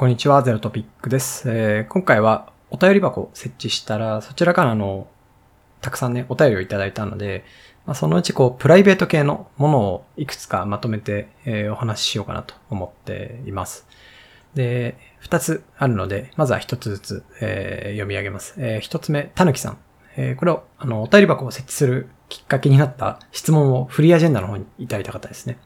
こんにちは、ゼロトピックです。えー、今回はお便り箱を設置したら、そちらからの、たくさんね、お便りをいただいたので、まあ、そのうちこう、プライベート系のものをいくつかまとめて、えー、お話ししようかなと思っています。で、二つあるので、まずは一つずつ、えー、読み上げます。えー、一つ目、たぬきさん。えー、これを、あの、お便り箱を設置するきっかけになった質問をフリーアジェンダの方にいただいた方ですね。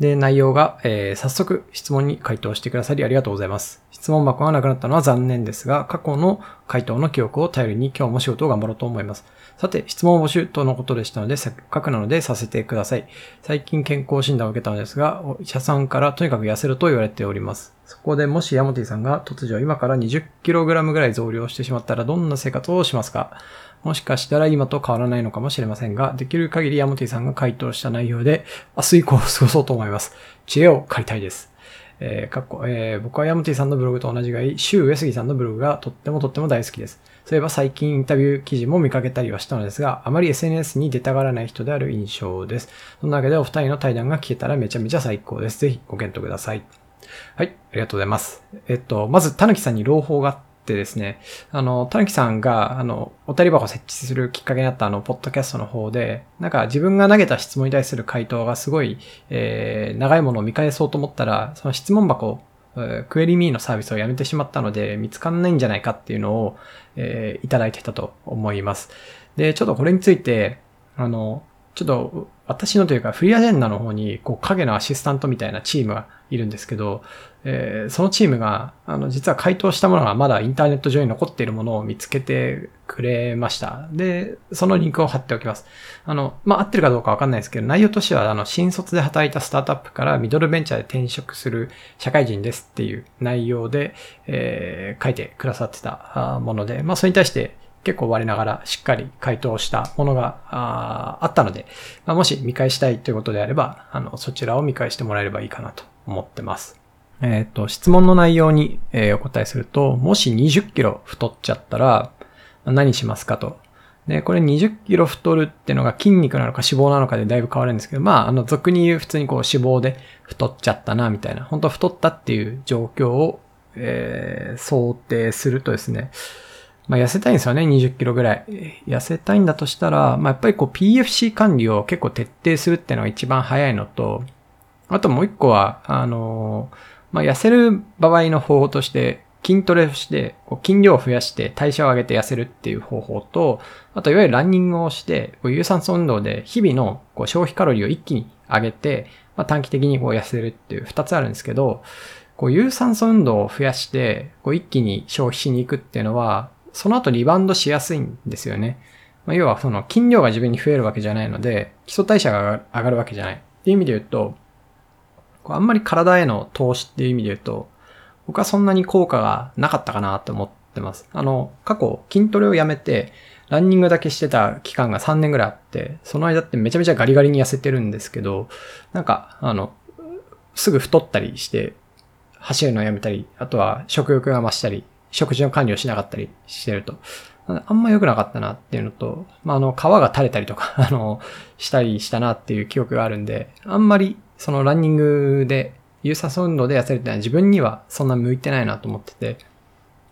で、内容が、えー、早速質問に回答してくださりありがとうございます。質問箱がなくなったのは残念ですが、過去の回答の記憶を頼りに今日も仕事を頑張ろうと思います。さて、質問募集とのことでしたので、せっかくなのでさせてください。最近健康診断を受けたのですが、お医者さんからとにかく痩せると言われております。そこでもしヤモティさんが突如今から 20kg ぐらい増量してしまったらどんな生活をしますか？もしかしたら今と変わらないのかもしれませんが、できる限りヤモティさんが回答した内容で明日以降を過ごそうと思います。知恵を借りたいです。えー、かっこ、えー、僕はヤモティさんのブログと同じがいい、シュウ・上杉さんのブログがとってもとっても大好きです。そういえば最近インタビュー記事も見かけたりはしたのですが、あまり SNS に出たがらない人である印象です。そんなわけでお二人の対談が聞けたらめちゃめちゃ最高です。ぜひご検討ください。はい、ありがとうございます。えっと、まず、たぬきさんに朗報があってですね、あの、たぬきさんが、あの、お便り箱設置するきっかけになったあの、ポッドキャストの方で、なんか自分が投げた質問に対する回答がすごい、えー、長いものを見返そうと思ったら、その質問箱クエリミーのサービスをやめてしまったので、見つかんないんじゃないかっていうのを、えー、いただいてたと思います。で、ちょっとこれについて、あの、ちょっと私のというかフリーアジェンダの方にこう影のアシスタントみたいなチームがいるんですけど、えー、そのチームがあの実は回答したものがまだインターネット上に残っているものを見つけてくれました。で、そのリンクを貼っておきます。あの、まあ、合ってるかどうかわかんないですけど、内容としてはあの新卒で働いたスタートアップからミドルベンチャーで転職する社会人ですっていう内容で、えー、書いてくださってたもので、まあ、それに対して結構我ながらしっかり回答したものがああったので、まあ、もし見返したいということであれば、あの、そちらを見返してもらえればいいかなと思ってます。えっ、ー、と、質問の内容に、えー、お答えすると、もし20キロ太っちゃったら何しますかと。で、これ20キロ太るっていうのが筋肉なのか脂肪なのかでだいぶ変わるんですけど、まあ、あの、俗に言う普通にこう脂肪で太っちゃったな、みたいな、本当太ったっていう状況を、えー、想定するとですね、まあ、痩せたいんですよね、20キロぐらい。痩せたいんだとしたら、まあ、やっぱりこう PFC 管理を結構徹底するっていうのが一番早いのと、あともう一個は、あのまあ、痩せる場合の方法として、筋トレをして、こう筋量を増やして代謝を上げて痩せるっていう方法と、あといわゆるランニングをして、こう有酸素運動で日々のこう消費カロリーを一気に上げて、まあ、短期的にこう痩せるっていう二つあるんですけど、こう有酸素運動を増やして、こう一気に消費しに行くっていうのは、その後リバウンドしやすいんですよね。まあ、要はその筋量が自分に増えるわけじゃないので、基礎代謝が上がるわけじゃない。っていう意味で言うと、こうあんまり体への投資っていう意味で言うと、僕はそんなに効果がなかったかなと思ってます。あの、過去筋トレをやめて、ランニングだけしてた期間が3年ぐらいあって、その間ってめちゃめちゃガリガリに痩せてるんですけど、なんか、あの、すぐ太ったりして、走るのをやめたり、あとは食欲が増したり、食事の管理をしなかったりしてると。あんま良くなかったなっていうのと、まあ、あの、皮が垂れたりとか、あの、したりしたなっていう記憶があるんで、あんまり、そのランニングで、有酸素運動で痩せるってのは自分にはそんな向いてないなと思ってて、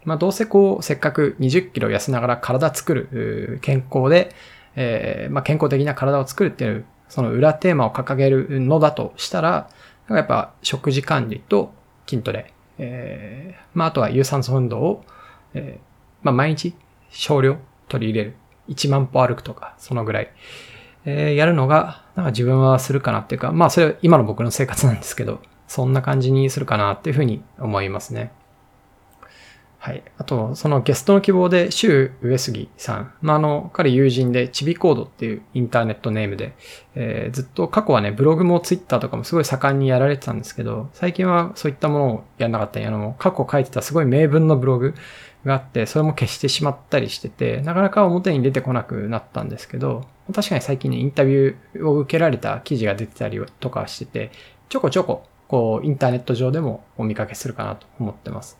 まあ、どうせこう、せっかく20キロ痩せながら体作る、健康で、えー、まあ、健康的な体を作るっていう、その裏テーマを掲げるのだとしたら、やっぱ食事管理と筋トレ、えー、まあ、あとは有酸素運動を、えー、まあ、毎日少量取り入れる。1万歩歩くとか、そのぐらい。えー、やるのが、なんか自分はするかなっていうか、まあ、それは今の僕の生活なんですけど、そんな感じにするかなっていうふうに思いますね。はい。あと、そのゲストの希望で、周上杉さん。まあ、あの、彼友人で、チビコードっていうインターネットネームで、えー、ずっと過去はね、ブログもツイッターとかもすごい盛んにやられてたんですけど、最近はそういったものをやんなかったり、あの、過去書いてたすごい名文のブログがあって、それも消してしまったりしてて、なかなか表に出てこなくなったんですけど、確かに最近ね、インタビューを受けられた記事が出てたりとかしてて、ちょこちょこ、こう、インターネット上でもお見かけするかなと思ってます。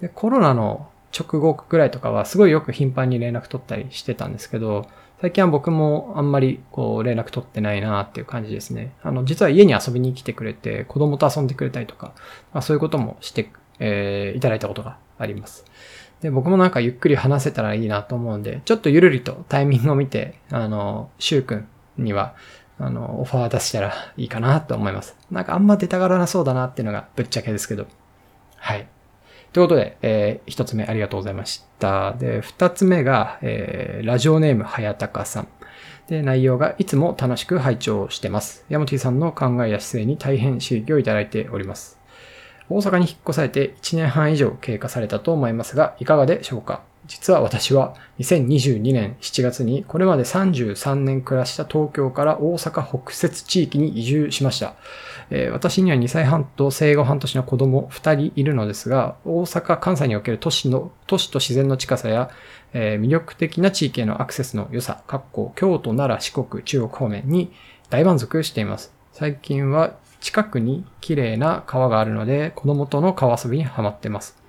で、コロナの直後ぐらいとかはすごいよく頻繁に連絡取ったりしてたんですけど、最近は僕もあんまりこう連絡取ってないなっていう感じですね。あの、実は家に遊びに来てくれて、子供と遊んでくれたりとか、まあ、そういうこともしてえー、いただいたことがあります。で、僕もなんかゆっくり話せたらいいなと思うんで、ちょっとゆるりとタイミングを見て、あの、シュウ君には、あの、オファー出したらいいかなと思います。なんかあんま出たがらなそうだなっていうのがぶっちゃけですけど。はい。ということで、えー、一つ目ありがとうございました。で、二つ目が、えー、ラジオネームはやたかさん。で、内容がいつも楽しく拝聴してます。ヤモティさんの考えや姿勢に大変刺激をいただいております。大阪に引っ越されて1年半以上経過されたと思いますが、いかがでしょうか？実は私は2022年7月にこれまで33年暮らした東京から大阪北節地域に移住しました。えー、私には2歳半と生後半年の子供2人いるのですが、大阪、関西における都市の、都市と自然の近さや、えー、魅力的な地域へのアクセスの良さ、括弧京都、奈良、四国、中国方面に大満足しています。最近は近くに綺麗な川があるので、子供との川遊びにハマってます。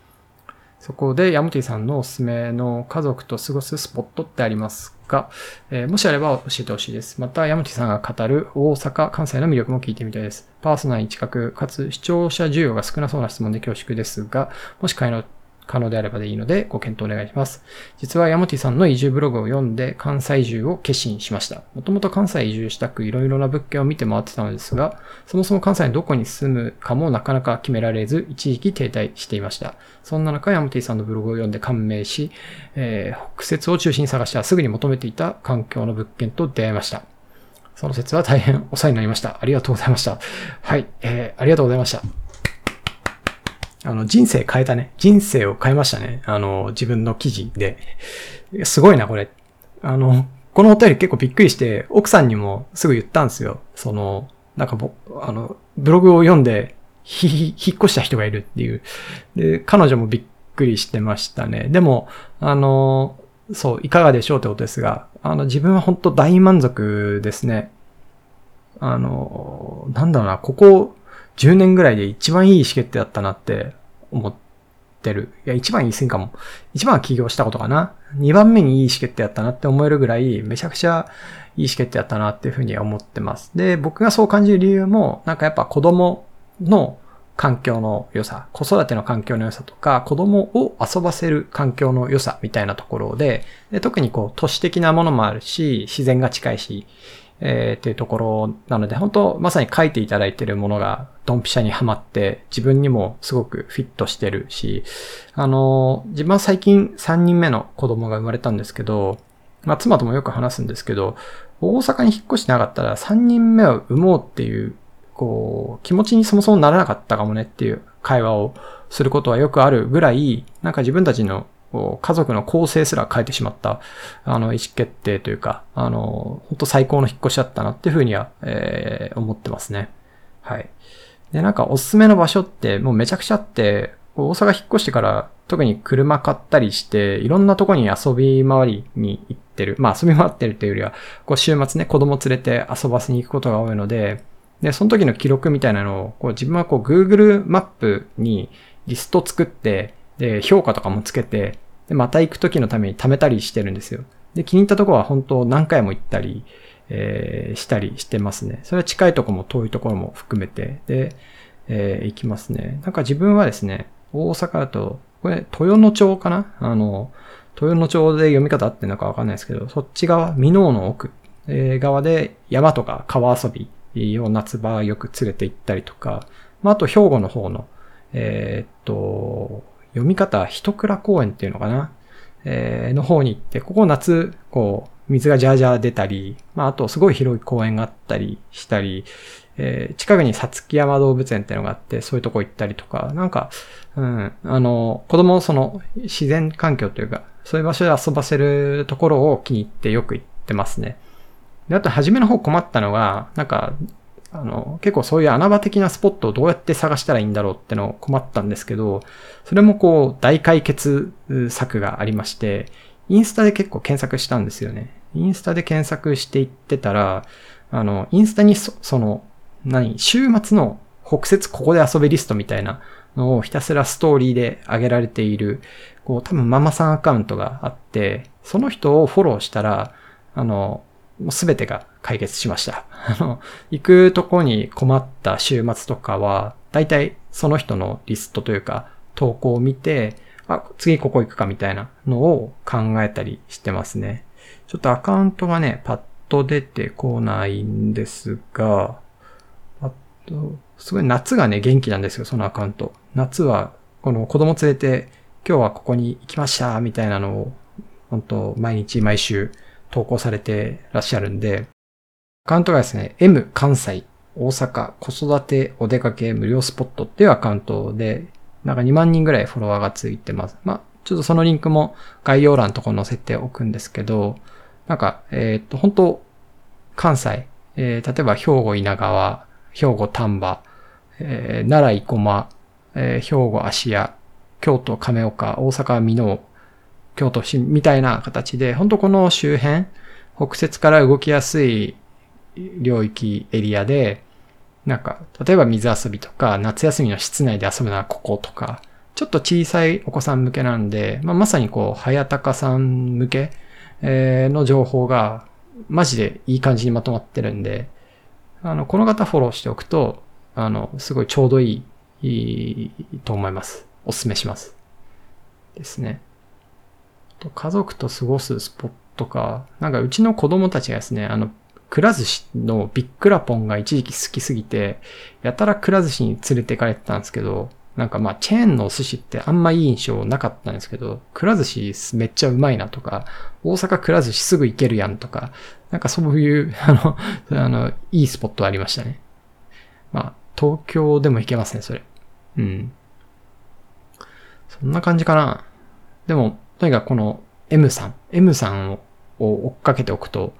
そこでヤムティさんのおすすめの家族と過ごすスポットってありますか、えー、もしあれば教えてほしいです。また、ヤムティさんが語る大阪、関西の魅力も聞いてみたいです。パーソナルに近く、かつ視聴者需要が少なそうな質問で恐縮ですが、もし可能可能であればでいいのでご検討お願いします。実はヤモティさんの移住ブログを読んで関西移住を決心しました。もともと関西移住したくいろいろな物件を見て回ってたのですが、そもそも関西にどこに住むかもなかなか決められず、一時期停滞していました。そんな中、ヤモティさんのブログを読んで感銘し、えー、北節を中心に探したすぐに求めていた環境の物件と出会いました。その説は大変お世話になりました。ありがとうございました。はい、えー、ありがとうございました。あの、人生変えたね。人生を変えましたね。あの、自分の記事で。すごいな、これ。あの、このお便り結構びっくりして、奥さんにもすぐ言ったんですよ。その、なんかぼ、あの、ブログを読んで、ひ、ひ、引っ越した人がいるっていう。で、彼女もびっくりしてましたね。でも、あの、そう、いかがでしょうってことですが、あの、自分は本当大満足ですね。あの、なんだろうな、ここ10年ぐらいで一番いい意思決定だったなって思ってる。いや、一番いいすぎかも。一番は起業したことかな。二番目にいい意思決定だったなって思えるぐらい、めちゃくちゃいい意思決定だったなっていうふうに思ってます。で、僕がそう感じる理由も、なんかやっぱ子供の環境の良さ、子育ての環境の良さとか、子供を遊ばせる環境の良さみたいなところで、で特にこう都市的なものもあるし、自然が近いし、えー、っていうところなので、本当まさに書いていただいているものがドンピシャにはまって、自分にもすごくフィットしてるし、あの、自分は最近3人目の子供が生まれたんですけど、まあ妻ともよく話すんですけど、大阪に引っ越しなかったら3人目を産もうっていう、こう、気持ちにそもそもならなかったかもねっていう会話をすることはよくあるぐらい、なんか自分たちの家族の構成すら変えてしまった、あの、意思決定というか、あの、本当最高の引っ越しだったなっていうふうには、えー、思ってますね。はい。で、なんかおすすめの場所ってもうめちゃくちゃあって、大阪引っ越してから特に車買ったりして、いろんなとこに遊び回りに行ってる。まあ遊び回ってるというよりは、こう週末ね、子供連れて遊ばせに行くことが多いので、で、その時の記録みたいなのを、こう自分はこう Google マップにリスト作って、で、評価とかもつけて、で、また行く時のために貯めたりしてるんですよ。で、気に入ったとこは本当何回も行ったり、えー、したりしてますね。それは近いとこも遠いところも含めて、で、えー、行きますね。なんか自分はですね、大阪だと、これ、豊野町かな？あの、豊野町で読み方あってんのかわかんないですけど、そっち側、美濃の奥、えー、側で山とか川遊びを夏場よく連れて行ったりとか、まあ、あと兵庫の方の、えー、っと、読み方、一倉公園っていうのかな？えー、の方に行って、ここ夏、こう、水がジャージャー出たり、まあ、あとすごい広い公園があったりしたり、えー、近くにさつき山動物園っていうのがあって、そういうとこ行ったりとか、なんか、うん、あの、子供その自然環境というか、そういう場所で遊ばせるところを気に入ってよく行ってますね。で、あと初めの方困ったのが、なんか、あの、結構そういう穴場的なスポットをどうやって探したらいいんだろうってのを困ったんですけど、それもこう、大解決策がありまして、インスタで結構検索したんですよね。インスタで検索していってたら、あの、インスタにそその、何、週末の北節ここで遊べリストみたいなのをひたすらストーリーで上げられている、こう、多分ママさんアカウントがあって、その人をフォローしたら、あの、もうすべてが解決しました。あの、行くとこに困った週末とかは、大体その人のリストというか、投稿を見て、あ、次ここ行くかみたいなのを考えたりしてますね。ちょっとアカウントがね、パッと出てこないんですが、あと、すごい夏がね、元気なんですよ、そのアカウント。夏は、この子供連れて、今日はここに行きましたみたいなのを、本当毎日毎週投稿されてらっしゃるんで、アカウントがですね、M 関西大阪子育てお出かけ無料スポットっていうアカウントで、なんか2万人ぐらいフォロワーがついてます。まあ、ちょっとそのリンクも概要欄のところ載せておくんですけど、なんか、えっ、と、本当関西、えー、例えば兵庫稲川、兵庫丹波、えー、奈良生駒、えー、兵庫芦屋、京都亀岡、大阪美濃、京都市みたいな形で、本当この周辺、北節から動きやすい領域エリアで、なんか、例えば水遊びとか、夏休みの室内で遊ぶのはこことか、ちょっと小さいお子さん向けなんで、まあ、まさにこう、早高さん向け、の情報が、マジでいい感じにまとまってるんで、あの、この方フォローしておくと、あの、すごいちょうどいい、いいと思います。おすすめします。ですね。と家族と過ごすスポットか、なんかうちの子供たちがですね、あの、くら寿司のビックラポンが一時期好きすぎて、やたらくら寿司に連れて行かれてたんですけど、なんかまあチェーンのお寿司ってあんまいい印象なかったんですけど、くら寿司めっちゃうまいなとか、大阪くら寿司すぐ行けるやんとか、なんかそういう、あの、あの、いいスポットありましたね。まあ、東京でも行けますね、それ。うん。そんな感じかな。でも、とにかくこの M さん、M さんを追っかけておくと、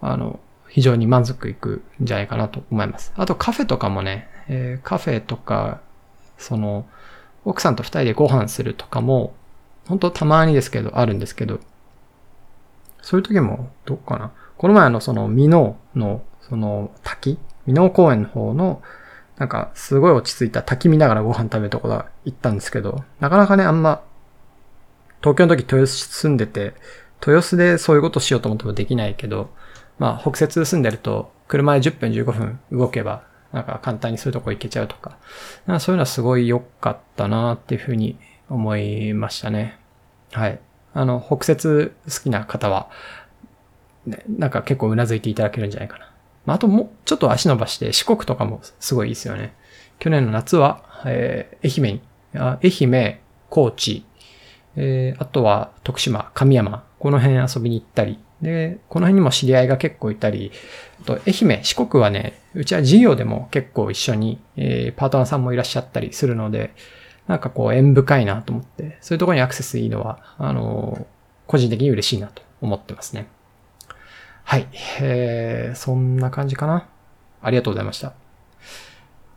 あの、非常に満足いくんじゃないかなと思います。あとカフェとかもね、えー、カフェとか、その、奥さんと二人でご飯するとかも、本当たまにですけど、あるんですけど、そういう時も、どっかな。この前の、その、美濃の、その、滝美濃公園の方の、なんか、すごい落ち着いた滝見ながらご飯食べるところ行ったんですけど、なかなかね、あんま、東京の時豊洲住んでて、豊洲でそういうことしようと思ってもできないけど、まあ、北節住んでると、車で10分15分動けば、なんか簡単にそういうとこ行けちゃうとか、なんかそういうのはすごい良かったなっていうふうに思いましたね。はい。あの、北節好きな方は、ね、なんか結構頷いていただけるんじゃないかな。まあ、あともう、ちょっと足伸ばして四国とかもすごいいいですよね。去年の夏は、えー、愛媛に、あ愛媛、高知、えー、あとは徳島、神山、この辺遊びに行ったり、で、この辺にも知り合いが結構いたり、あと愛媛、四国はね、うちは事業でも結構一緒に、えー、パートナーさんもいらっしゃったりするので、なんかこう縁深いなと思って、そういうところにアクセスいいのは、あのー、個人的に嬉しいなと思ってますね。はい。えー、そんな感じかな。ありがとうございました。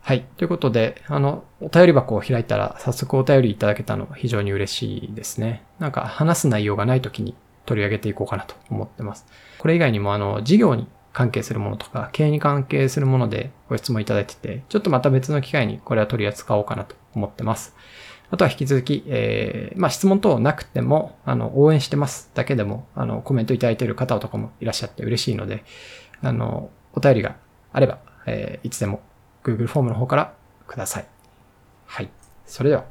はい。ということで、あの、お便り箱を開いたら早速お便りいただけたの非常に嬉しいですね。なんか話す内容がない時に取り上げていこうかなと思ってます。これ以外にもあの、事業に関係するものとか、経営に関係するものでご質問いただいてて、ちょっとまた別の機会にこれは取り扱おうかなと思ってます。あとは引き続き、えー、まあ、質問等なくても、あの、応援してますだけでも、あの、コメントいただいている方とかもいらっしゃって嬉しいので、あの、お便りがあれば、えー、いつでも Google フォームの方からください。はい。それでは。